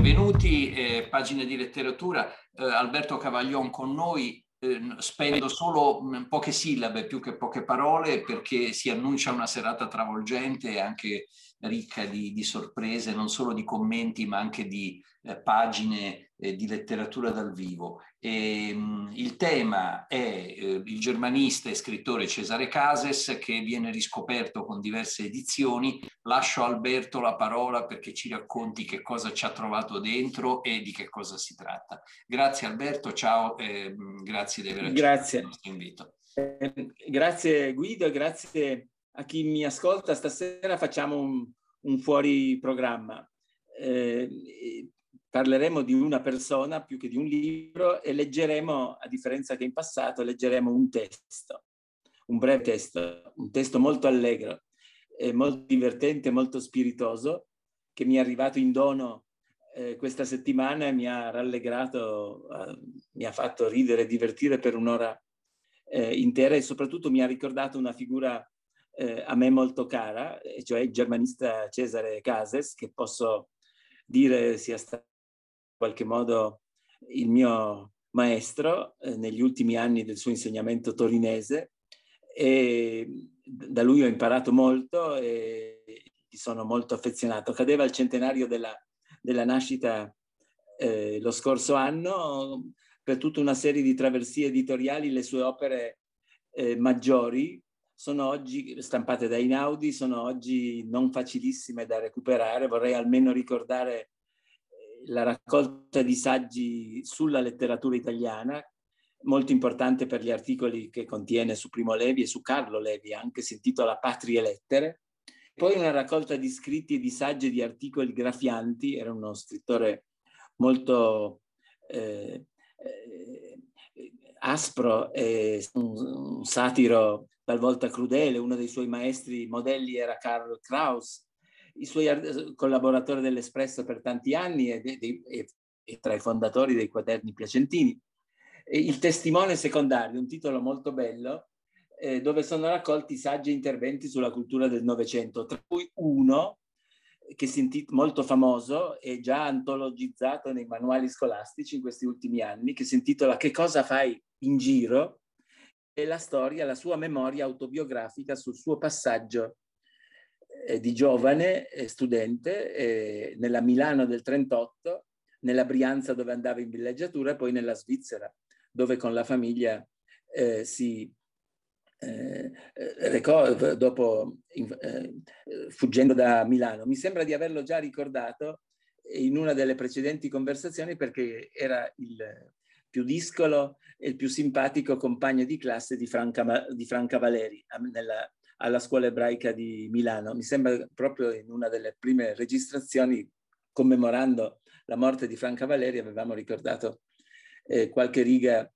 benvenuti, eh, pagine di letteratura. Eh, Alberto Cavaglion con noi. Eh, spendo solo mm, poche sillabe più che poche parole perché si annuncia una serata travolgente e anche ricca di, di sorprese, non solo di commenti ma anche di eh, pagine eh, di letteratura dal vivo. E, mh, mm, il tema è eh, il germanista e scrittore Cesare Cases che viene riscoperto con diverse edizioni. Lascio a Alberto la parola perché ci racconti che cosa ci ha trovato dentro e di che cosa si tratta. Grazie Alberto, ciao, e, mh, mm, grazie di aver accettato il nostro invito. Eh, grazie Guido, grazie a chi mi ascolta. Stasera facciamo un, un fuori programma. Eh, parleremo di una persona più che di un libro e leggeremo, a differenza che in passato, leggeremo un testo, un breve testo, un testo molto allegro, molto divertente, molto spiritoso, che mi è arrivato in dono eh, questa settimana e mi ha rallegrato, eh, mi ha fatto ridere e divertire per un'ora eh, intera e soprattutto mi ha ricordato una figura eh, a me molto cara, cioè il germanista Cesare Cases, che posso dire sia stato qualche modo il mio maestro eh, negli ultimi anni del suo insegnamento torinese e da lui ho imparato molto e gli sono molto affezionato. Cadeva il centenario della, della nascita eh, lo scorso anno, per tutta una serie di traversie editoriali le sue opere eh, maggiori sono oggi stampate da Inaudi, sono oggi non facilissime da recuperare, vorrei almeno ricordare la raccolta di saggi sulla letteratura italiana, molto importante per gli articoli che contiene su Primo Levi e su Carlo Levi, anche si intitola Patrie Lettere. Poi una raccolta di scritti e di saggi e di articoli grafianti, era uno scrittore molto eh, eh, aspro e un, un satiro talvolta crudele, uno dei suoi maestri modelli era Karl Kraus, i suoi collaboratori dell'Espresso per tanti anni e, e, e, e tra i fondatori dei quaderni piacentini. il testimone secondario, un titolo molto bello, eh, dove sono raccolti saggi interventi sulla cultura del Novecento, tra cui uno che si molto famoso e già antologizzato nei manuali scolastici in questi ultimi anni, che si intitola Che cosa fai in giro? E la storia, la sua memoria autobiografica sul suo passaggio eh, di giovane studente eh, nella Milano del 38, nella Brianza dove andava in villeggiatura e poi nella Svizzera dove con la famiglia eh, si recò dopo fuggendo da Milano. Mi sembra di averlo già ricordato in una delle precedenti conversazioni perché era il più discolo e il più simpatico compagno di classe di Franca, di Franca Valeri nella, alla scuola ebraica di Milano. Mi sembra proprio in una delle prime registrazioni commemorando la morte di Franca Valeri avevamo ricordato eh, qualche riga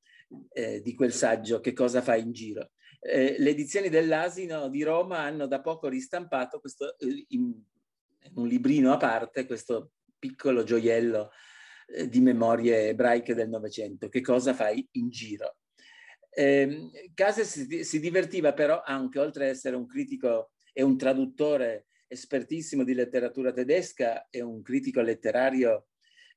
eh, di quel saggio Che cosa fai in giro. Eh, le edizioni dell'Asino di Roma hanno da poco ristampato questo, eh, in, un librino a parte questo piccolo gioiello eh, di memorie ebraiche del Novecento. Che cosa fai in giro? Eh, Cases si, si divertiva però anche, oltre ad essere un critico e un traduttore espertissimo di letteratura tedesca e un critico letterario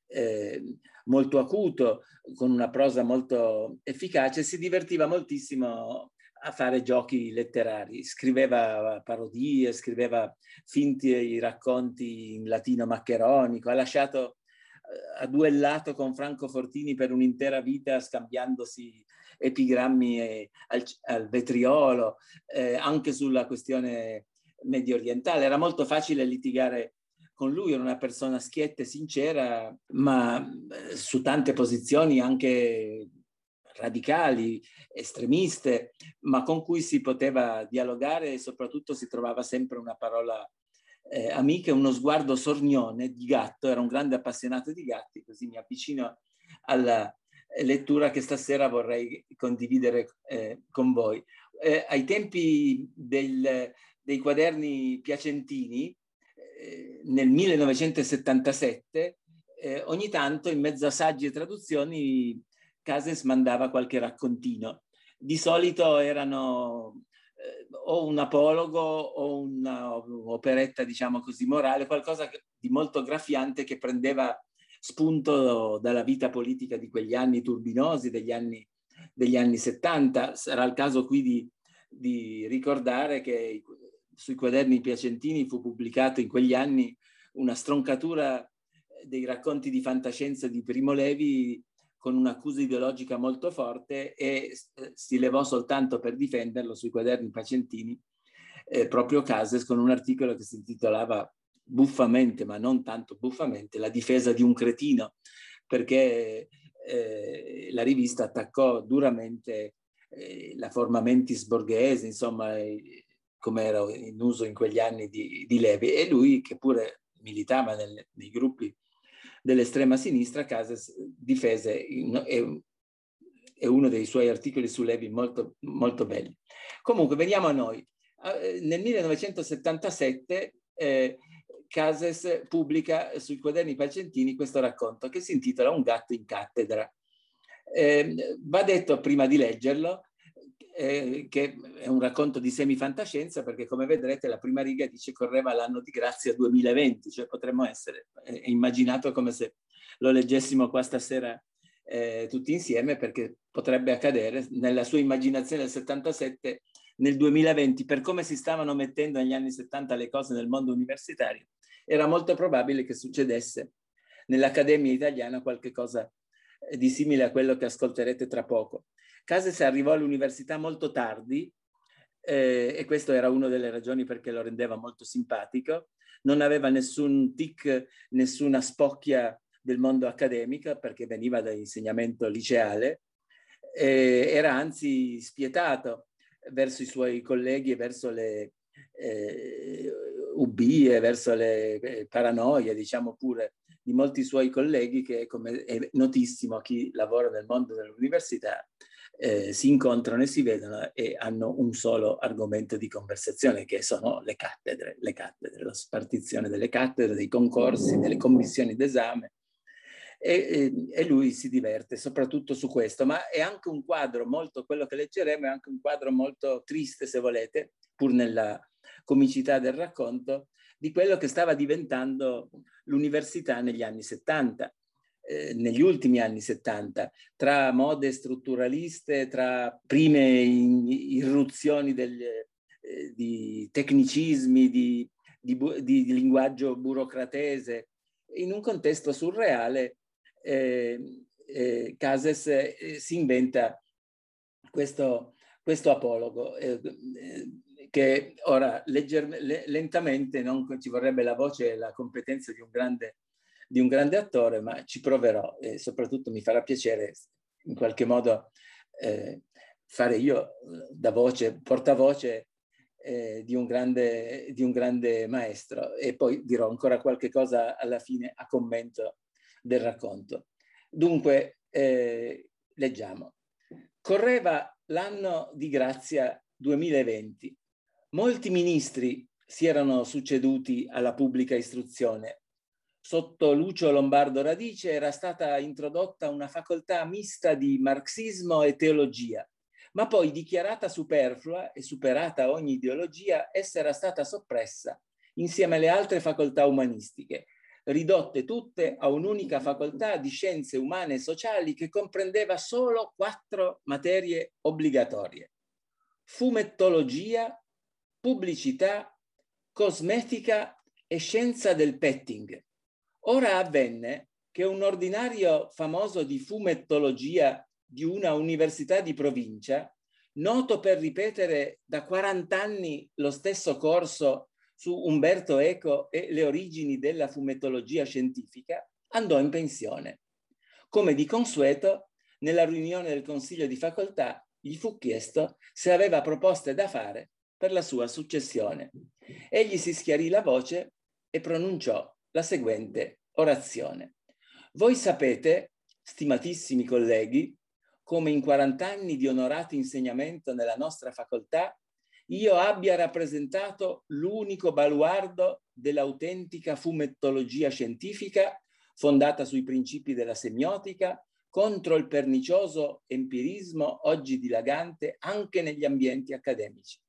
eh, molto acuto, con una prosa molto efficace, si divertiva moltissimo a fare giochi letterari. Scriveva parodie, scriveva finti racconti in latino maccheronico, ha lasciato, ha duellato con Franco Fortini per un'intera vita scambiandosi epigrammi al, al vetriolo, eh, anche sulla questione medio orientale. Era molto facile litigare con lui, era una persona schietta e sincera, ma eh, su tante posizioni anche radicali, estremiste, ma con cui si poteva dialogare e soprattutto si trovava sempre una parola eh, amica, uno sguardo sornione di gatto, era un grande appassionato di gatti, così mi avvicino alla, lettura che stasera vorrei condividere eh, con voi. Eh, ai tempi del, dei quaderni piacentini, eh, nel 1977, eh, ogni tanto in mezzo a saggi e traduzioni Cases mandava qualche raccontino. Di solito erano o un apologo o un'operetta, diciamo così, morale, qualcosa di molto graffiante che prendeva spunto dalla vita politica di quegli anni turbinosi, degli anni, degli anni 70. Sarà il caso qui di, di ricordare che sui quaderni piacentini fu pubblicato in quegli anni una stroncatura dei racconti di fantascienza di Primo Levi con un'accusa ideologica molto forte e eh, si levò soltanto per difenderlo sui quaderni piacentini eh, proprio Cases con un articolo che si intitolava buffamente, ma non tanto buffamente, La difesa di un cretino, perché eh, la rivista attaccò duramente eh, la forma mentis borghese, insomma, eh, come era in uso in quegli anni di, di Levi, e lui che pure militava nel, nei gruppi dell'estrema sinistra, Cases difese, in, è, uno dei suoi articoli su Levi molto, molto belli. Comunque, veniamo a noi. Eh, nel 1977 eh, Cases pubblica sui quaderni Pacentini questo racconto che si intitola Un gatto in cattedra. Eh, va detto prima di leggerlo eh, che è un racconto di semifantascienza perché come vedrete la prima riga dice correva l'anno di grazia 2020, cioè potremmo essere, è immaginato come se lo leggessimo qua stasera eh, tutti insieme perché potrebbe accadere nella sua immaginazione del 77 nel 2020 per come si stavano mettendo negli anni 70 le cose nel mondo universitario era molto probabile che succedesse nell'Accademia italiana qualche cosa eh, di simile a quello che ascolterete tra poco. Cases arrivò all'università molto tardi eh, e questo era una delle ragioni perché lo rendeva molto simpatico. Non aveva nessun tic, nessuna spocchia del mondo accademico perché veniva dall'insegnamento liceale. Eh, era anzi spietato verso i suoi colleghi e verso le, eh, ubbie, verso le eh, paranoie, diciamo pure, di molti suoi colleghi che, come è notissimo a chi lavora nel mondo dell'università, eh, si incontrano e si vedono e hanno un solo argomento di conversazione che sono le cattedre, le cattedre, la spartizione delle cattedre, dei concorsi, delle commissioni d'esame. E, e, lui si diverte soprattutto su questo, ma è anche un quadro molto, quello che leggeremo è anche un quadro molto triste se volete, pur nella comicità del racconto, di quello che stava diventando l'università negli anni 70, eh, negli ultimi anni 70, tra mode strutturaliste, tra prime irruzioni degli, eh, di tecnicismi, di, di, di, linguaggio burocratese, in un contesto surreale, eh, eh Cases eh, si inventa questo, questo apologo. Che ora legger- lentamente non ci vorrebbe la voce e la competenza di un, grande, di un grande attore, ma ci proverò e soprattutto mi farà piacere in qualche modo eh, fare io da voce, portavoce eh, di, un grande, di un grande maestro e poi dirò ancora qualche cosa alla fine a commento del racconto. Dunque, eh, leggiamo. Correva l'anno di grazia 2020 Molti ministri si erano succeduti alla pubblica istruzione. Sotto Lucio Lombardo Radice era stata introdotta una facoltà mista di marxismo e teologia, ma poi dichiarata superflua e superata ogni ideologia, essa era stata soppressa insieme alle altre facoltà umanistiche, ridotte tutte a un'unica facoltà di scienze umane e sociali che comprendeva solo quattro materie obbligatorie. Fumettologia, pubblicità, cosmetica e scienza del petting. Ora avvenne che un ordinario famoso di fumettologia di una università di provincia, noto per ripetere da 40 anni lo stesso corso su Umberto Eco e le origini della fumettologia scientifica, andò in pensione. Come di consueto, nella riunione del consiglio di facoltà gli fu chiesto se aveva proposte da fare per la sua successione. Egli si schiarì la voce e pronunciò la seguente orazione. Voi sapete, stimatissimi colleghi, come in 40 anni di onorato insegnamento nella nostra facoltà, io abbia rappresentato l'unico baluardo dell'autentica fumettologia scientifica fondata sui principi della semiotica contro il pernicioso empirismo oggi dilagante anche negli ambienti accademici.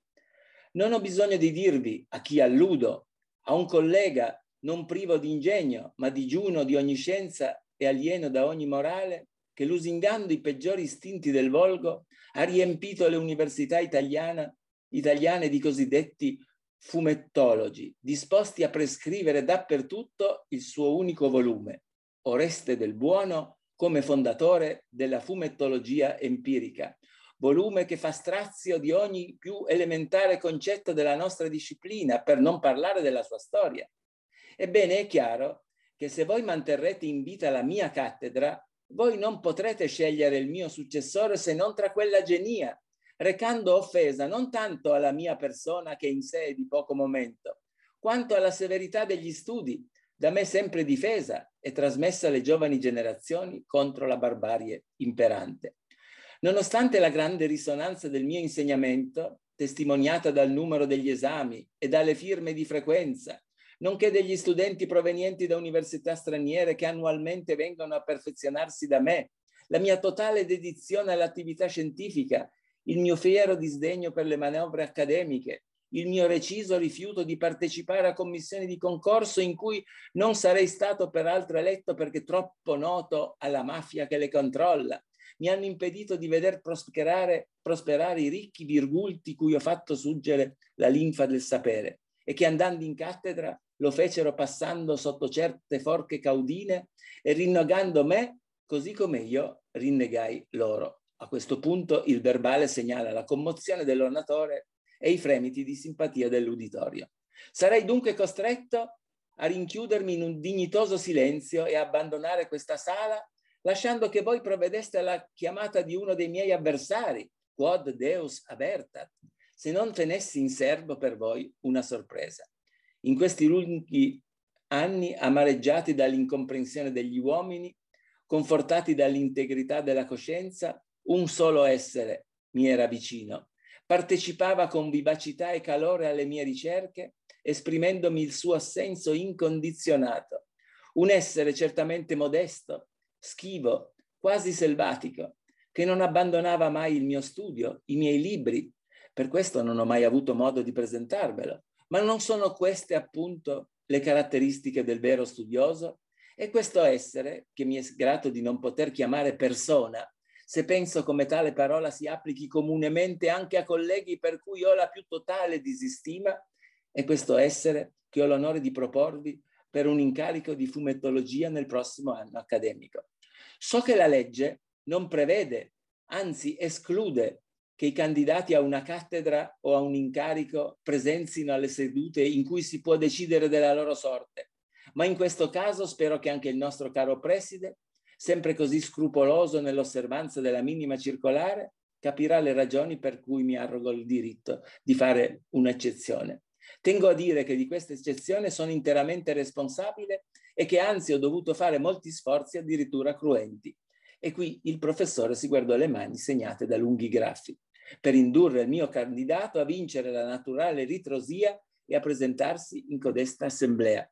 Non ho bisogno di dirvi a chi alludo, a un collega non privo di ingegno, ma digiuno di ogni scienza e alieno da ogni morale, che lusingando i peggiori istinti del volgo ha riempito le università italiana, italiane di cosiddetti fumettologi, disposti a prescrivere dappertutto il suo unico volume, Oreste del Buono, come fondatore della fumettologia empirica, volume che fa strazio di ogni più elementare concetto della nostra disciplina, per non parlare della sua storia. Ebbene, è chiaro che se voi manterrete in vita la mia cattedra, voi non potrete scegliere il mio successore se non tra quella genia, recando offesa non tanto alla mia persona che in sé è di poco momento, quanto alla severità degli studi, da me sempre difesa e trasmessa alle giovani generazioni contro la barbarie imperante. Nonostante la grande risonanza del mio insegnamento, testimoniata dal numero degli esami e dalle firme di frequenza, nonché degli studenti provenienti da università straniere che annualmente vengono a perfezionarsi da me, la mia totale dedizione all'attività scientifica, il mio fiero disdegno per le manovre accademiche, il mio reciso rifiuto di partecipare a commissioni di concorso in cui non sarei stato peraltro eletto perché troppo noto alla mafia che le controlla. Mi hanno impedito di veder prosperare, prosperare i ricchi virgulti cui ho fatto suggere la linfa del sapere e che andando in cattedra lo fecero passando sotto certe forche caudine e rinnegando me così come io rinnegai loro. A questo punto il verbale segnala la commozione dell'ornatore e i fremiti di simpatia dell'uditorio. Sarei dunque costretto a rinchiudermi in un dignitoso silenzio e abbandonare questa sala lasciando che voi provvedeste alla chiamata di uno dei miei avversari, quod Deus avertat, se non tenessi in serbo per voi una sorpresa. In questi lunghi anni amareggiati dall'incomprensione degli uomini, confortati dall'integrità della coscienza, un solo essere mi era vicino. Partecipava con vivacità e calore alle mie ricerche, esprimendomi il suo assenso incondizionato. Un essere certamente modesto, schivo, quasi selvatico, che non abbandonava mai il mio studio, i miei libri. Per questo non ho mai avuto modo di presentarvelo. Ma non sono queste appunto le caratteristiche del vero studioso? E questo essere, che mi è grato di non poter chiamare persona, se penso come tale parola si applichi comunemente anche a colleghi per cui ho la più totale disistima, è questo essere che ho l'onore di proporvi per un incarico di fumettologia nel prossimo anno accademico. So che la legge non prevede, anzi esclude che i candidati a una cattedra o a un incarico presenzino alle sedute in cui si può decidere della loro sorte. Ma in questo caso spero che anche il nostro caro preside, sempre così scrupoloso nell'osservanza della minima circolare, capirà le ragioni per cui mi arrogo il diritto di fare un'eccezione. Tengo a dire che di questa eccezione sono interamente responsabile e che anzi ho dovuto fare molti sforzi addirittura cruenti. E qui il professore si guardò le mani segnate da lunghi graffi per indurre il mio candidato a vincere la naturale ritrosia e a presentarsi in codesta assemblea.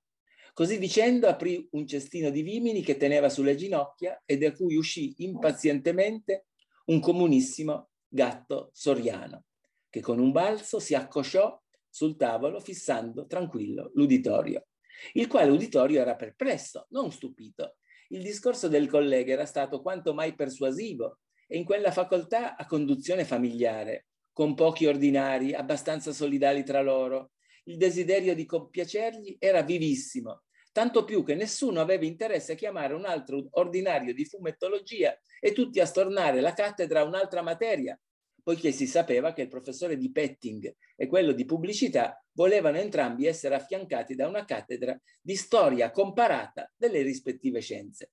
Così dicendo aprì un cestino di vimini che teneva sulle ginocchia e da cui uscì impazientemente un comunissimo gatto soriano, che con un balzo si accosciò sul tavolo fissando tranquillo l'uditorio, il quale uditorio era perplesso, non stupito. Il discorso del collega era stato quanto mai persuasivo e in quella facoltà a conduzione familiare, con pochi ordinari, abbastanza solidali tra loro. Il desiderio di compiacergli era vivissimo, tanto più che nessuno aveva interesse a chiamare un altro ordinario di fumettologia e tutti a stornare la cattedra a un'altra materia, poiché si sapeva che il professore di petting e quello di pubblicità volevano entrambi essere affiancati da una cattedra di storia comparata delle rispettive scienze.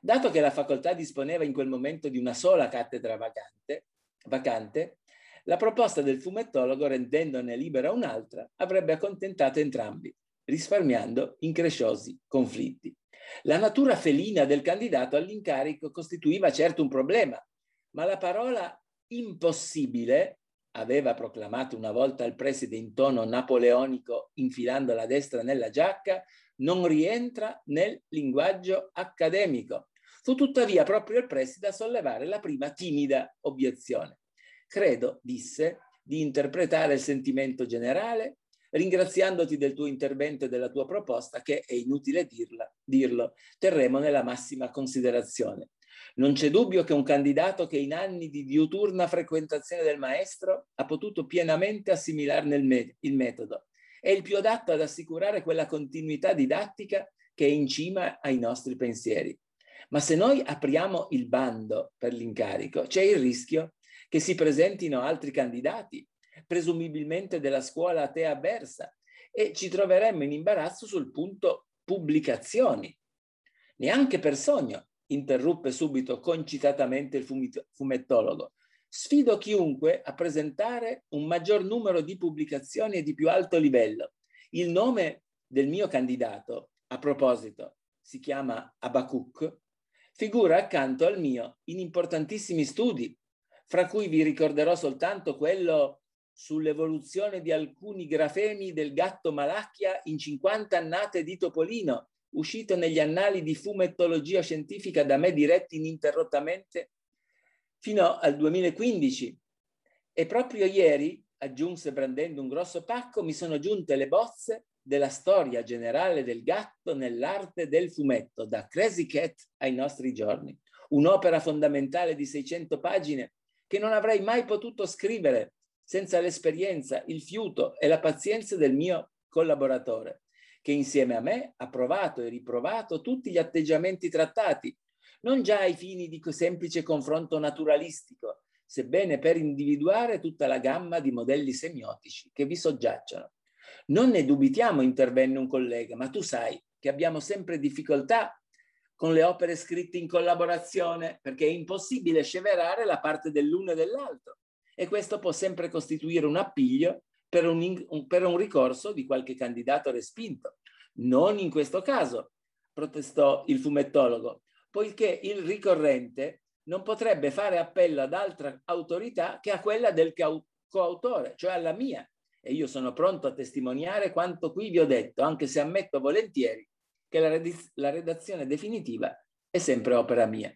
Dato che la facoltà disponeva in quel momento di una sola cattedra vacante, vacante la proposta del fumettologo, rendendone libera un'altra, avrebbe accontentato entrambi, risparmiando incresciosi conflitti. La natura felina del candidato all'incarico costituiva certo un problema, ma la parola impossibile, aveva proclamato una volta il preside in tono napoleonico infilando la destra nella giacca, non rientra nel linguaggio accademico. Fu tuttavia proprio il preside a sollevare la prima timida obiezione. Credo, disse, di interpretare il sentimento generale ringraziandoti del tuo intervento e della tua proposta che, è inutile dirla, dirlo, terremo nella massima considerazione. Non c'è dubbio che un candidato che in anni di diuturna frequentazione del maestro ha potuto pienamente assimilarne il, me il metodo. È il più adatto ad assicurare quella continuità didattica che è in cima ai nostri pensieri. Ma se noi apriamo il bando per l'incarico, c'è il rischio che si presentino altri candidati, presumibilmente della scuola a te avversa, e ci troveremmo in imbarazzo sul punto pubblicazioni. Neanche per sogno, interruppe subito concitatamente il fumettologo. Sfido chiunque a presentare un maggior numero di pubblicazioni e di più alto livello. Il nome del mio candidato, a proposito, si chiama Abacuc, figura accanto al mio in importantissimi studi, fra cui vi ricorderò soltanto quello sull'evoluzione di alcuni grafemi del gatto Malacchia in 50 annate di Topolino, uscito negli annali di fumettologia scientifica da me diretti ininterrottamente fino al 2015. E proprio ieri, aggiunse brandendo un grosso pacco, mi sono giunte le bozze della storia generale del gatto nell'arte del fumetto, da Crazy Cat ai nostri giorni. Un'opera fondamentale di 600 pagine che non avrei mai potuto scrivere senza l'esperienza, il fiuto e la pazienza del mio collaboratore che insieme a me ha provato e riprovato tutti gli atteggiamenti trattati, non già ai fini di semplice confronto naturalistico, sebbene per individuare tutta la gamma di modelli semiotici che vi soggiacciono. Non ne dubitiamo, intervenne un collega, ma tu sai che abbiamo sempre difficoltà con le opere scritte in collaborazione perché è impossibile sceverare la parte dell'uno e dell'altro e questo può sempre costituire un appiglio per un, per un ricorso di qualche candidato respinto. Non in questo caso, protestò il fumettologo, poiché il ricorrente non potrebbe fare appello ad altra autorità che a quella del coautore, cioè alla mia. E io sono pronto a testimoniare quanto qui vi ho detto, anche se ammetto volentieri che la, la redazione definitiva è sempre opera mia.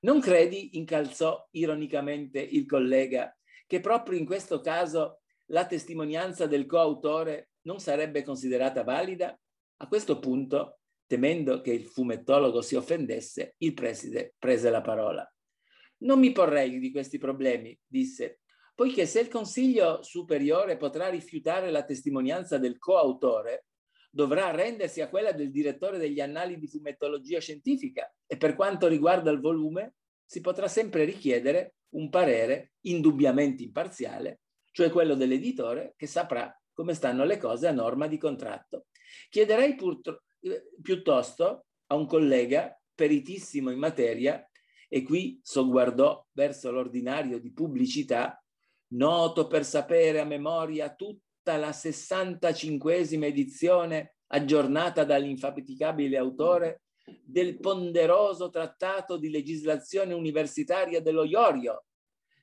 Non credi, incalzò ironicamente il collega, che proprio in questo caso la testimonianza del coautore non sarebbe considerata valida? A questo punto, temendo che il fumettologo si offendesse, il preside prese la parola. Non mi porrei di questi problemi, disse, poiché se il Consiglio superiore potrà rifiutare la testimonianza del coautore, dovrà arrendersi a quella del direttore degli annali di fumettologia scientifica e per quanto riguarda il volume si potrà sempre richiedere un parere indubbiamente imparziale cioè quello dell'editore che saprà come stanno le cose a norma di contratto. Chiederei eh, piuttosto a un collega peritissimo in materia, e qui sogguardò verso l'ordinario di pubblicità, noto per sapere a memoria tutta la 65esima edizione aggiornata dall'infaticabile autore del ponderoso trattato di legislazione universitaria dello Iorio,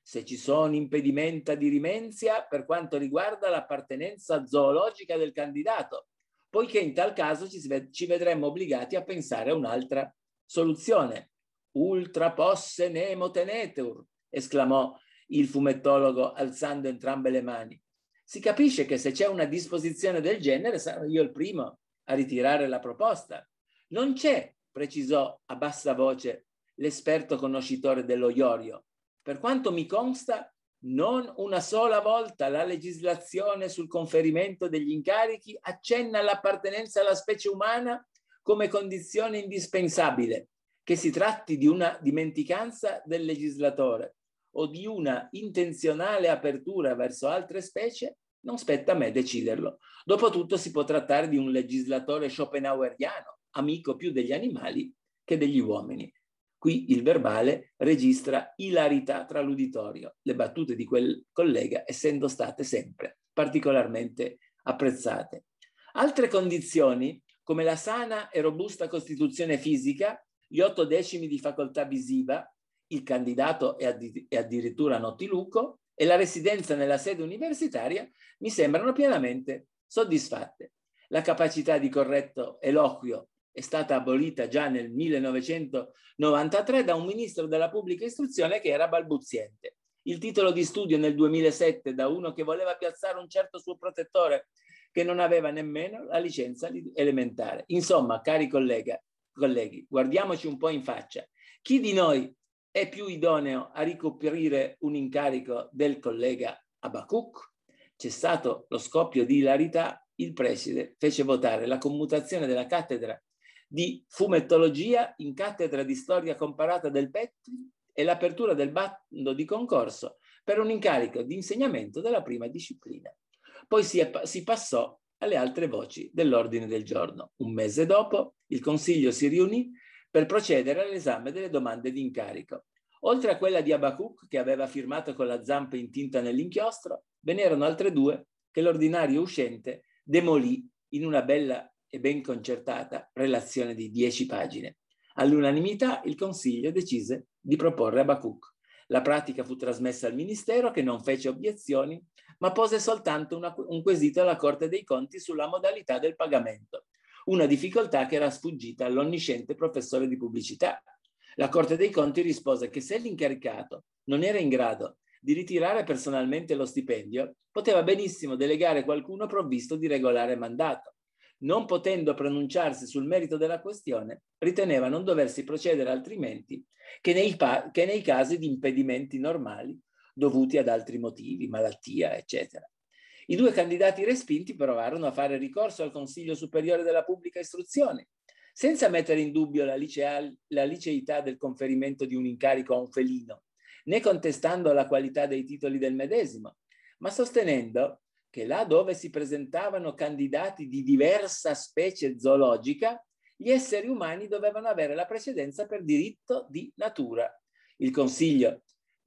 se ci sono impedimenta di rimenzia per quanto riguarda l'appartenenza zoologica del candidato, poiché in tal caso ci, ci vedremmo obbligati a pensare a un'altra soluzione. Ultra posse nemo tenetur, esclamò il fumettologo alzando entrambe le mani. Si capisce che se c'è una disposizione del genere sarò io il primo a ritirare la proposta. Non c'è, precisò a bassa voce l'esperto conoscitore dello Iorio, per quanto mi consta, non una sola volta la legislazione sul conferimento degli incarichi accenna all'appartenenza alla specie umana come condizione indispensabile, che si tratti di una dimenticanza del legislatore o di una intenzionale apertura verso altre specie, non spetta a me deciderlo. Dopotutto si può trattare di un legislatore schopenhaueriano, amico più degli animali che degli uomini. Qui il verbale registra ilarità tra l'uditorio, le battute di quel collega essendo state sempre particolarmente apprezzate. Altre condizioni, come la sana e robusta costituzione fisica, gli otto decimi di facoltà visiva, il candidato è, addi è addirittura nottiluco e la residenza nella sede universitaria mi sembrano pienamente soddisfatte. La capacità di corretto eloquio è stata abolita già nel 1993 da un ministro della pubblica istruzione che era balbuziente. Il titolo di studio nel 2007 da uno che voleva piazzare un certo suo protettore che non aveva nemmeno la licenza elementare. Insomma, cari collega, colleghi, guardiamoci un po' in faccia. Chi di noi è più idoneo a ricoprire un incarico del collega Abacuc? C'è stato lo scoppio di ilarità, il preside fece votare la commutazione della cattedra di fumettologia in cattedra di storia comparata del Petri e l'apertura del bando di concorso per un incarico di insegnamento della prima disciplina. Poi si, si passò alle altre voci dell'ordine del giorno. Un mese dopo il Consiglio si riunì per procedere all'esame delle domande di incarico. Oltre a quella di Abacuc, che aveva firmato con la zampa intinta nell'inchiostro, ve n'erano altre due che l'ordinario uscente demolì in una bella e ben concertata relazione di dieci pagine. All'unanimità il Consiglio decise di proporre Abacuc. La pratica fu trasmessa al Ministero che non fece obiezioni ma pose soltanto una, un quesito alla Corte dei Conti sulla modalità del pagamento, una difficoltà che era sfuggita all'onnisciente professore di pubblicità. La Corte dei Conti rispose che se l'incaricato non era in grado di ritirare personalmente lo stipendio, poteva benissimo delegare qualcuno provvisto di regolare mandato. Non potendo pronunciarsi sul merito della questione, riteneva non doversi procedere altrimenti che nei, che nei casi di impedimenti normali dovuti ad altri motivi, malattia, eccetera. I due candidati respinti provarono a fare ricorso al Consiglio Superiore della Pubblica Istruzione, senza mettere in dubbio la, liceal, la liceità del conferimento di un incarico a un felino, né contestando la qualità dei titoli del medesimo, ma sostenendo che là dove si presentavano candidati di diversa specie zoologica, gli esseri umani dovevano avere la precedenza per diritto di natura. Il Consiglio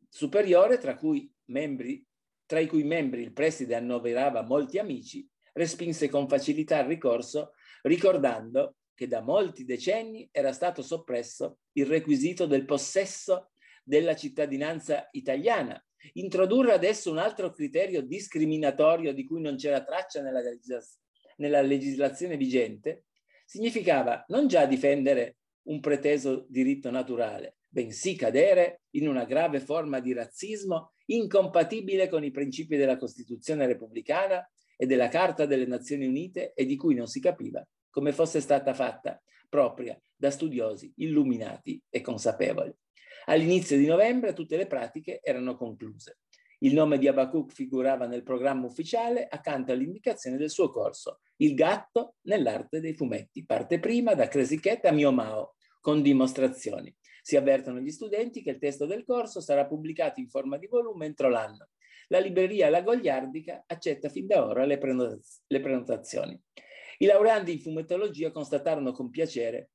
superiore, tra cui, membri, tra i cui membri il preside annoverava molti amici, respinse con facilità il ricorso, ricordando che da molti decenni era stato soppresso il requisito del possesso della cittadinanza italiana. Introdurre adesso un altro criterio discriminatorio di cui non c'era traccia nella, nella legislazione vigente significava non già difendere un preteso diritto naturale, bensì cadere in una grave forma di razzismo incompatibile con i principi della Costituzione repubblicana e della Carta delle Nazioni Unite e di cui non si capiva come fosse stata fatta propria da studiosi illuminati e consapevoli. All'inizio di novembre tutte le pratiche erano concluse. Il nome di Abacuc figurava nel programma ufficiale accanto all'indicazione del suo corso, Il gatto nell'arte dei fumetti, parte prima da Cresichetta a Mio Mao, con dimostrazioni. Si avvertono gli studenti che il testo del corso sarà pubblicato in forma di volume entro l'anno. La libreria La Gogliardica accetta fin da ora le, prenotaz le prenotazioni. I laureandi in fumettologia constatarono con piacere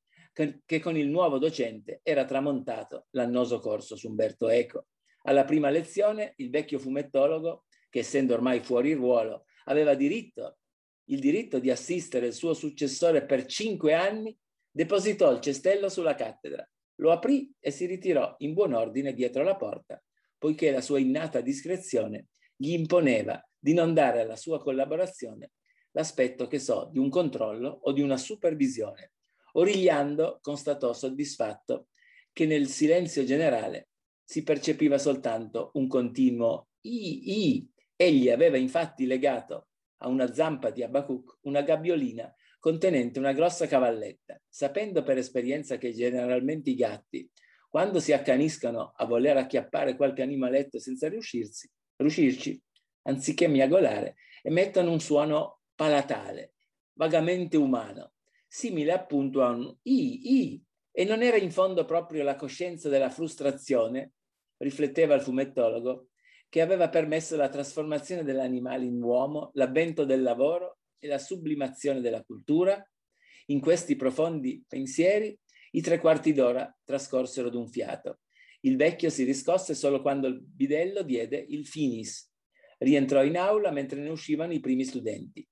che, con il nuovo docente era tramontato l'annoso corso su Umberto Eco. Alla prima lezione il vecchio fumettologo, che essendo ormai fuori ruolo, aveva diritto, il diritto di assistere il suo successore per cinque anni, depositò il cestello sulla cattedra lo aprì e si ritirò in buon ordine dietro la porta, poiché la sua innata discrezione gli imponeva di non dare alla sua collaborazione l'aspetto che so di un controllo o di una supervisione. Origliando constatò soddisfatto che nel silenzio generale si percepiva soltanto un continuo i i. Egli aveva infatti legato a una zampa di Abacuc una gabbiolina contenente una grossa cavalletta, sapendo per esperienza che generalmente i gatti, quando si accaniscono a voler acchiappare qualche animaletto senza riuscirsi, riuscirci, anziché miagolare, emettono un suono palatale, vagamente umano, simile appunto a un i, i, e non era in fondo proprio la coscienza della frustrazione, rifletteva il fumettologo, che aveva permesso la trasformazione dell'animale in uomo, l'avvento del lavoro e la sublimazione della cultura, in questi profondi pensieri i tre quarti d'ora trascorsero d'un fiato. Il vecchio si riscosse solo quando il bidello diede il finis. Rientrò in aula mentre ne uscivano i primi studenti.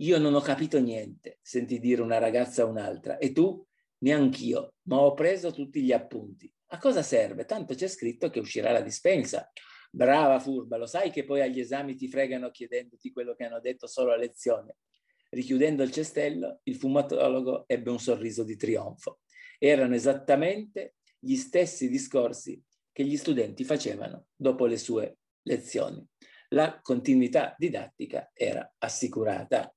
Io non ho capito niente, sentì dire una ragazza a un'altra, e tu? Neanch'io, ma ho preso tutti gli appunti. A cosa serve? Tanto c'è scritto che uscirà la dispensa. Brava furba, lo sai che poi agli esami ti fregano chiedendoti quello che hanno detto solo a lezione. Richiudendo il cestello, il fumatologo ebbe un sorriso di trionfo. Erano esattamente gli stessi discorsi che gli studenti facevano dopo le sue lezioni. La continuità didattica era assicurata.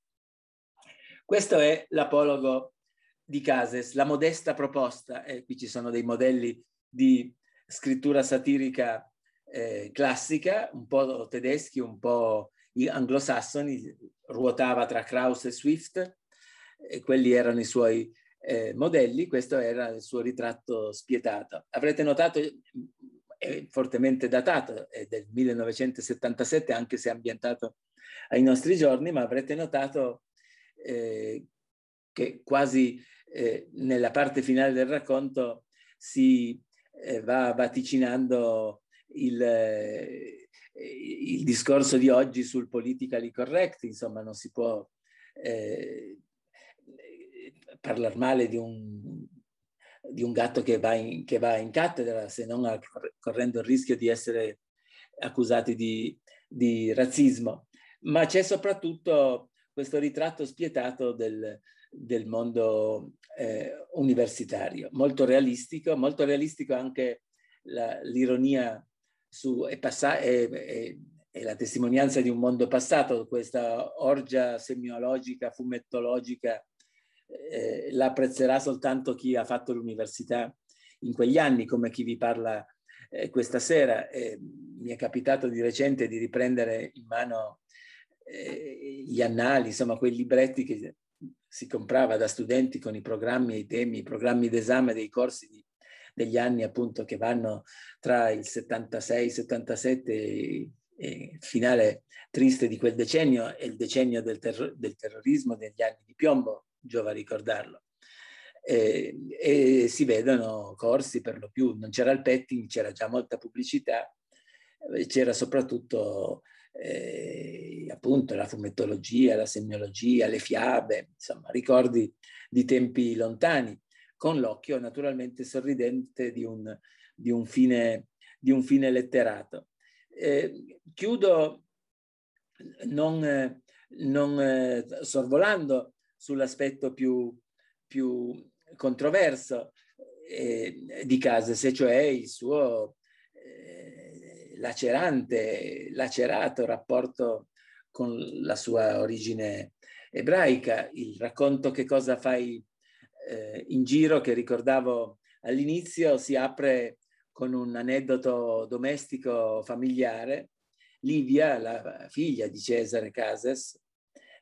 Questo è l'apologo di Cases, la modesta proposta, e qui ci sono dei modelli di scrittura satirica eh, classica, un po' tedeschi, un po' anglosassoni, ruotava tra Krauss e Swift, e quelli erano i suoi eh, modelli, questo era il suo ritratto spietato. Avrete notato, è fortemente datato, è del 1977, anche se ambientato ai nostri giorni, ma avrete notato eh, che quasi eh, nella parte finale del racconto si eh, va vaticinando il, eh, il, discorso di oggi sul politically correct, insomma non si può eh, parlare male di un, di un gatto che va, in, che va, in, cattedra se non correndo il rischio di essere accusati di, di razzismo. Ma c'è soprattutto questo ritratto spietato del, del mondo eh, universitario, molto realistico, molto realistico anche l'ironia su, è, passa, è, la testimonianza di un mondo passato, questa orgia semiologica, fumettologica, eh, la soltanto chi ha fatto l'università in quegli anni, come chi vi parla eh, questa sera. mi è capitato di recente di riprendere in mano eh, gli annali, insomma, quei libretti che si comprava da studenti con i programmi e i temi, i programmi d'esame dei corsi di, degli anni appunto che vanno tra il 76, 77 e, e finale triste di quel decennio e il decennio del, terro, del terrorismo degli anni di piombo, giova ricordarlo. E, e, si vedono corsi per lo più, non c'era il petting, c'era già molta pubblicità, c'era soprattutto eh, appunto la fumettologia, la semiologia, le fiabe, insomma ricordi di tempi lontani, con l'occhio naturalmente sorridente di un, di un, fine, di un fine, letterato. Eh, chiudo non, non eh, sorvolando sull'aspetto più, più controverso eh, di Cases, cioè il suo lacerante, lacerato rapporto con la sua origine ebraica, il racconto che cosa fai eh, in giro che ricordavo all'inizio si apre con un aneddoto domestico familiare. Livia, la figlia di Cesare Cases,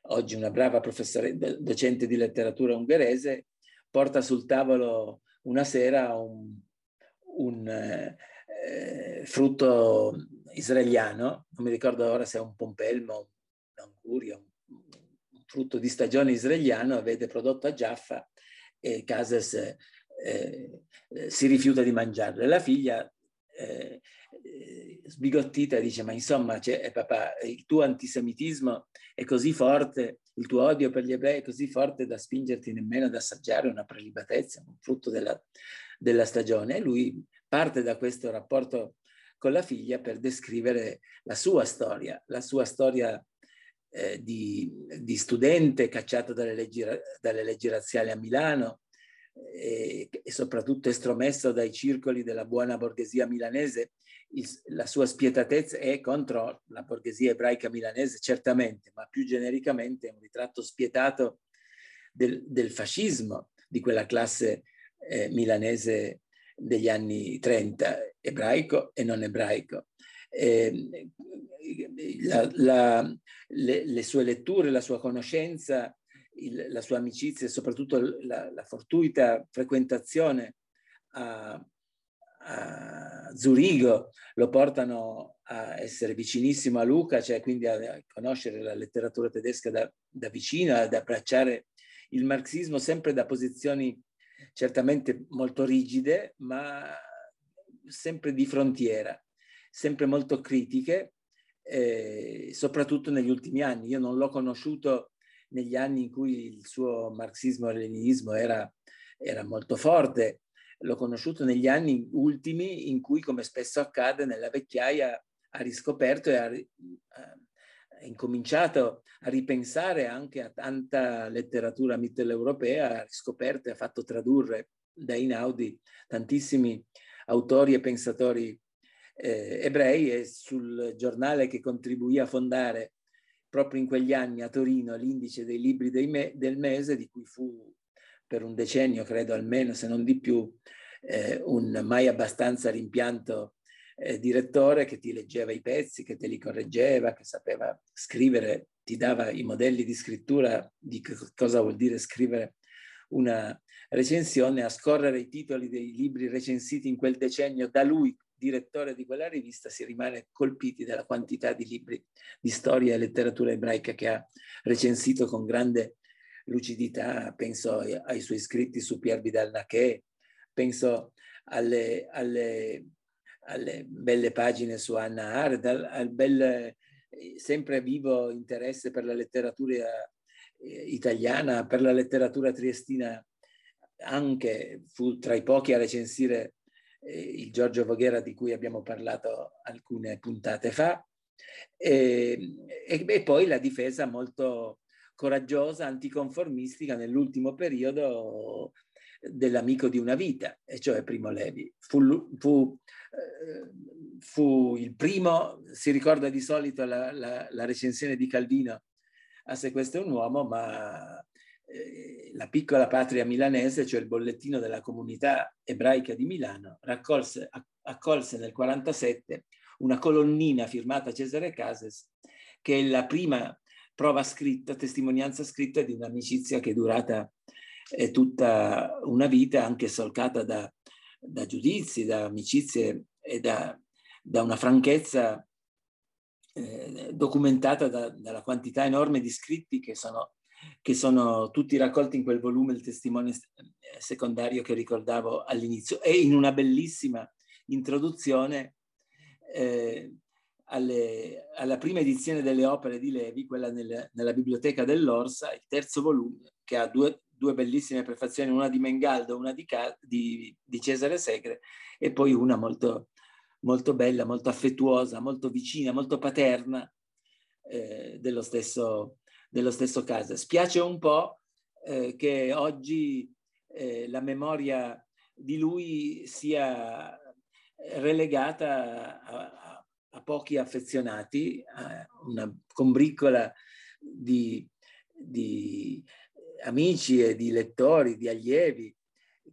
oggi una brava professore, docente di letteratura ungherese, porta sul tavolo una sera un, un eh, frutto israeliano, non mi ricordo ora se è un pompelmo, un angurio, un frutto di stagione israeliano, vede prodotto a Jaffa e Cases eh, eh, si rifiuta di mangiarlo. E la figlia, eh, sbigottita, dice, ma insomma, eh, papà, il tuo antisemitismo è così forte, il tuo odio per gli ebrei è così forte da spingerti nemmeno ad assaggiare una prelibatezza, un frutto della, della stagione. E lui parte da questo rapporto con la figlia per descrivere la sua storia, la sua storia eh, di, di, studente cacciato dalle leggi, dalle leggi razziali a Milano e, e, soprattutto estromesso dai circoli della buona borghesia milanese. Il, la sua spietatezza è contro la borghesia ebraica milanese, certamente, ma più genericamente è un ritratto spietato del, del fascismo, di quella classe eh, milanese degli anni 30, ebraico e non ebraico. Eh, la, la, le, le, sue letture, la sua conoscenza, il, la sua amicizia e soprattutto la, la fortuita frequentazione a, a, Zurigo lo portano a essere vicinissimo a Luca, cioè quindi a, conoscere la letteratura tedesca da, da vicino, ad abbracciare il marxismo sempre da posizioni certamente molto rigide, ma sempre di frontiera, sempre molto critiche, eh, soprattutto negli ultimi anni. Io non l'ho conosciuto negli anni in cui il suo marxismo-leninismo era, era molto forte, l'ho conosciuto negli anni ultimi in cui, come spesso accade, nella vecchiaia ha riscoperto e ha, ha incominciato a ripensare anche a tanta letteratura mitteleuropea, ha riscoperto e ha fatto tradurre da Inaudi tantissimi autori e pensatori eh, ebrei e sul giornale che contribuì a fondare proprio in quegli anni a Torino l'indice dei libri dei me- del mese, di cui fu per un decennio, credo almeno, se non di più, eh, un mai abbastanza rimpianto eh, direttore che ti leggeva i pezzi, che te li correggeva, che sapeva scrivere, ti dava i modelli di scrittura di cosa vuol dire scrivere una recensione, a scorrere i titoli dei libri recensiti in quel decennio da lui direttore di quella rivista, si rimane colpiti dalla quantità di libri di storia e letteratura ebraica che ha recensito con grande lucidità. Penso ai suoi scritti su Pierre Vidal Naquet, penso alle, alle, alle, belle pagine su Anna Hard, al, al bel, sempre vivo interesse per la letteratura eh, italiana, per la letteratura triestina anche fu tra i pochi a recensire il Giorgio Voghera di cui abbiamo parlato alcune puntate fa, e, e, e poi la difesa molto coraggiosa, anticonformistica nell'ultimo periodo dell'amico di una vita, e cioè Primo Levi. Fu, fu, eh, fu il primo, si ricorda di solito la, la, la recensione di Calvino a Se questo è un uomo, ma eh, la piccola patria milanese, cioè il bollettino della comunità ebraica di Milano, raccolse, accolse nel 1947 una colonnina firmata Cesare Cases, che è la prima prova scritta, testimonianza scritta di un'amicizia che è durata eh, tutta una vita, anche solcata da, da giudizi, da amicizie e da, da una franchezza eh, documentata da, dalla quantità enorme di scritti che sono che sono tutti raccolti in quel volume Il testimone eh, secondario che ricordavo all'inizio. E in una bellissima introduzione eh, alle, alla prima edizione delle opere di Levi, quella nel, nella biblioteca dell'Orsa, il terzo volume, che ha due, due bellissime prefazioni, una di Mengaldo, una di, di, di Cesare Segre e poi una molto, molto bella, molto affettuosa, molto vicina, molto paterna eh, dello stesso dello stesso caso. Spiace un po' eh, che oggi eh, la memoria di lui sia relegata a, a, pochi affezionati, a una combriccola di, di, amici e di lettori, di allievi,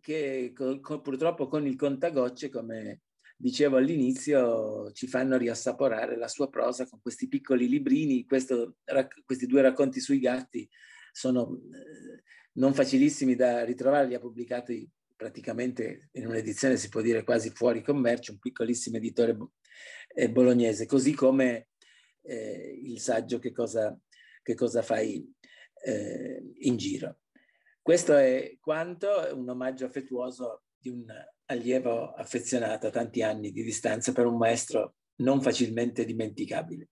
che con, con, purtroppo con il contagocce, come dicevo all'inizio, ci fanno riassaporare la sua prosa con questi piccoli librini. Questo, questi due racconti sui gatti sono eh, non facilissimi da ritrovare, li ha pubblicati praticamente in un'edizione, si può dire quasi fuori commercio, un piccolissimo editore eh, bolognese, così come eh, il saggio Che cosa, che cosa fai eh, in giro. Questo è quanto, un omaggio affettuoso di un allievo affezionato a tanti anni di distanza per un maestro non facilmente dimenticabile.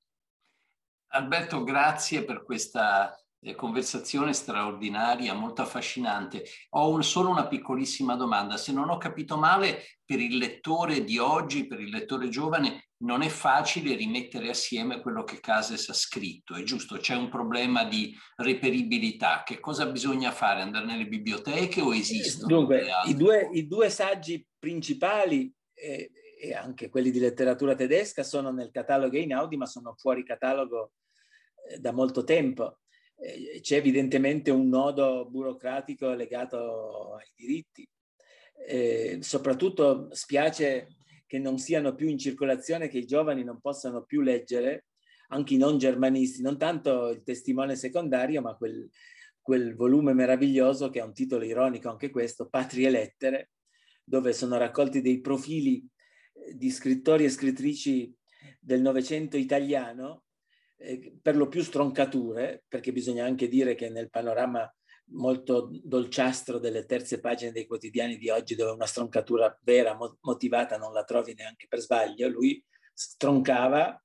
Alberto, grazie per questa eh, conversazione straordinaria, molto affascinante. Ho un, solo una piccolissima domanda. Se non ho capito male, per il lettore di oggi, per il lettore giovane, non è facile rimettere assieme quello che Cases ha scritto, è giusto? C'è un problema di reperibilità. Che cosa bisogna fare? Andare nelle biblioteche o esistono? Dunque, i due, i due, saggi principali eh, e anche quelli di letteratura tedesca sono nel catalogo Einaudi, ma sono fuori catalogo eh, da molto tempo. Eh, c'è evidentemente un nodo burocratico legato ai diritti. Eh, soprattutto spiace che non siano più in circolazione, che i giovani non possano più leggere, anche i non germanisti, non tanto il testimone secondario, ma quel, quel volume meraviglioso che ha un titolo ironico anche questo, Patrie Lettere, dove sono raccolti dei profili eh, di scrittori e scrittrici del Novecento italiano, eh, per lo più stroncature, perché bisogna anche dire che nel panorama molto dolciastro delle terze pagine dei quotidiani di oggi, dove una stroncatura vera, motivata, non la trovi neanche per sbaglio. Lui stroncava,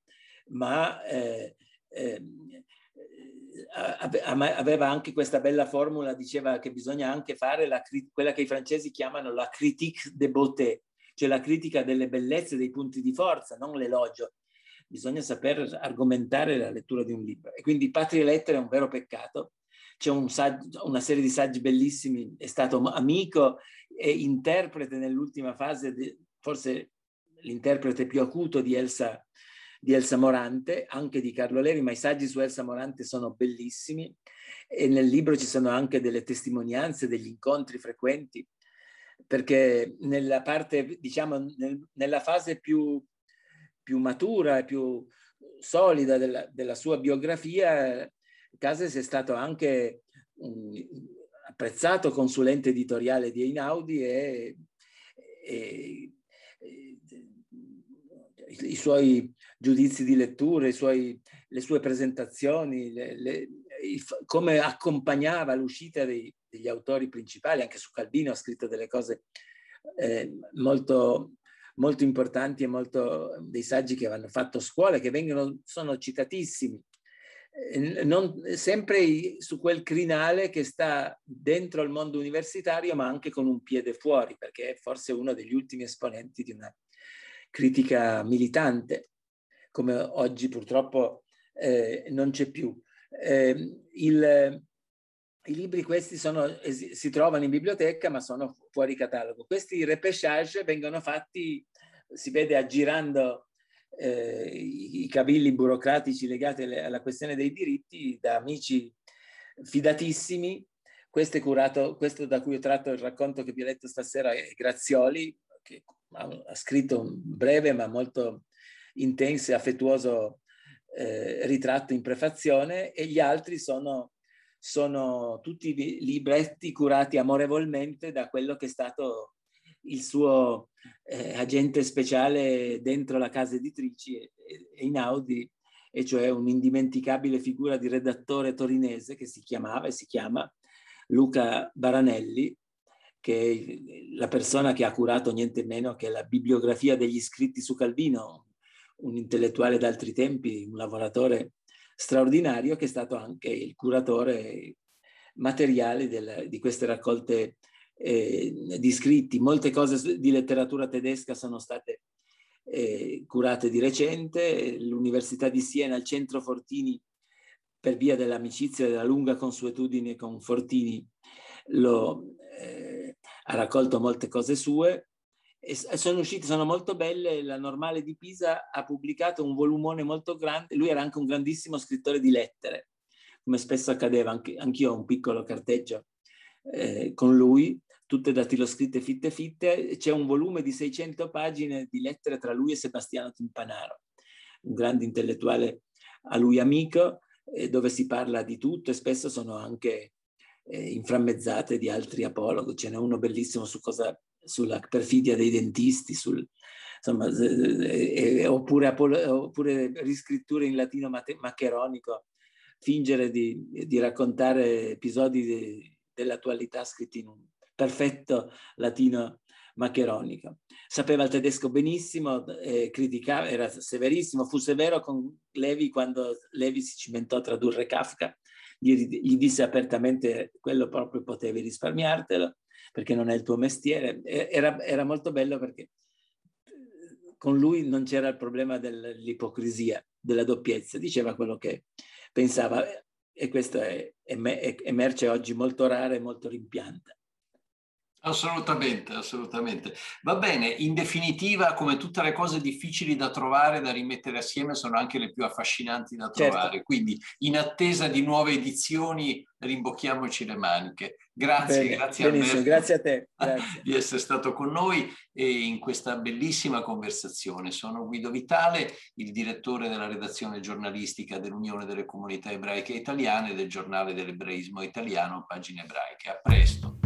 ma eh, eh, aveva anche questa bella formula, diceva che bisogna anche fare la, quella che i francesi chiamano la critique de beauté, cioè la critica delle bellezze, dei punti di forza, non l'elogio. Bisogna saper argomentare la lettura di un libro. E quindi Patria e Lettere è un vero peccato, c'è un saggio, una serie di saggi bellissimi, è stato amico e interprete nell'ultima fase, di, forse l'interprete più acuto di Elsa di Elsa Morante, anche di Carlo Levi, ma i saggi su Elsa Morante sono bellissimi. E nel libro ci sono anche delle testimonianze, degli incontri frequenti, perché nella parte, diciamo, nel, nella fase più, più matura e più solida della, della sua biografia, Cases è stato anche un apprezzato consulente editoriale di Einaudi e, e, e i suoi giudizi di lettura, i suoi, le sue presentazioni, le, le, i, come accompagnava l'uscita dei, degli autori principali, anche su Calvino ha scritto delle cose eh, molto, molto importanti e molto, dei saggi che hanno fatto scuola, che vengono, sono citatissimi. Non, sempre su quel crinale che sta dentro il mondo universitario, ma anche con un piede fuori, perché è forse uno degli ultimi esponenti di una critica militante, come oggi purtroppo eh, non c'è più. Eh, il, I libri questi sono, si trovano in biblioteca, ma sono fuori catalogo. Questi repêchage vengono fatti, si vede aggirando eh, i, cavilli burocratici legati alla questione dei diritti da amici fidatissimi. Questo è curato, questo da cui ho tratto il racconto che vi ho letto stasera è Grazioli, che ha scritto un breve ma molto intenso e affettuoso eh, ritratto in prefazione e gli altri sono, sono tutti libretti curati amorevolmente da quello che è stato il suo eh, agente speciale dentro la casa editrici e, e Inaudi, e cioè un'indimenticabile figura di redattore torinese che si chiamava e si chiama Luca Baranelli, che è la persona che ha curato niente meno che la bibliografia degli scritti su Calvino, un intellettuale d'altri tempi, un lavoratore straordinario che è stato anche il curatore materiale del, di queste raccolte eh, di scritti. Molte cose di letteratura tedesca sono state eh, curate di recente. L'Università di Siena, il centro Fortini, per via dell'amicizia e della lunga consuetudine con Fortini, lo, eh, ha raccolto molte cose sue e sono uscite, sono molto belle. La Normale di Pisa ha pubblicato un volumone molto grande. Lui era anche un grandissimo scrittore di lettere, come spesso accadeva, anche, anch'io ho un piccolo carteggio eh, con lui, tutte datiloscritte fitte fitte. C'è un volume di 600 pagine di lettere tra lui e Sebastiano Timpanaro, un grande intellettuale a lui amico, eh, dove si parla di tutto e spesso sono anche eh, inframmezzate di altri apologhi. Ce n'è uno bellissimo su cosa, sulla perfidia dei dentisti, sul, insomma, eh, oppure, oppure, riscritture in latino maccheronico, fingere di, di raccontare episodi de, dell'attualità scritti in un perfetto latino maccheronico. Sapeva il tedesco benissimo, eh, criticava, era severissimo, fu severo con Levi quando Levi si cimentò a tradurre Kafka gli, gli disse apertamente quello proprio potevi risparmiartelo perché non è il tuo mestiere. Era, era molto bello perché con lui non c'era il problema dell'ipocrisia, della doppiezza, diceva quello che pensava e questo è, è, è emerge oggi molto rara e molto rimpianta. Assolutamente, assolutamente. Va bene, in definitiva, come tutte le cose difficili da trovare, da rimettere assieme, sono anche le più affascinanti da certo. trovare. Certo. Quindi, in attesa di nuove edizioni, rimbocchiamoci le maniche. Grazie, Bene, grazie Alberto, grazie a te grazie. di essere stato con noi in questa bellissima conversazione. Sono Guido Vitale, il direttore della redazione giornalistica dell'Unione delle Comunità Ebraiche Italiane del giornale dell'Ebraismo Italiano, Pagine Ebraiche. A presto.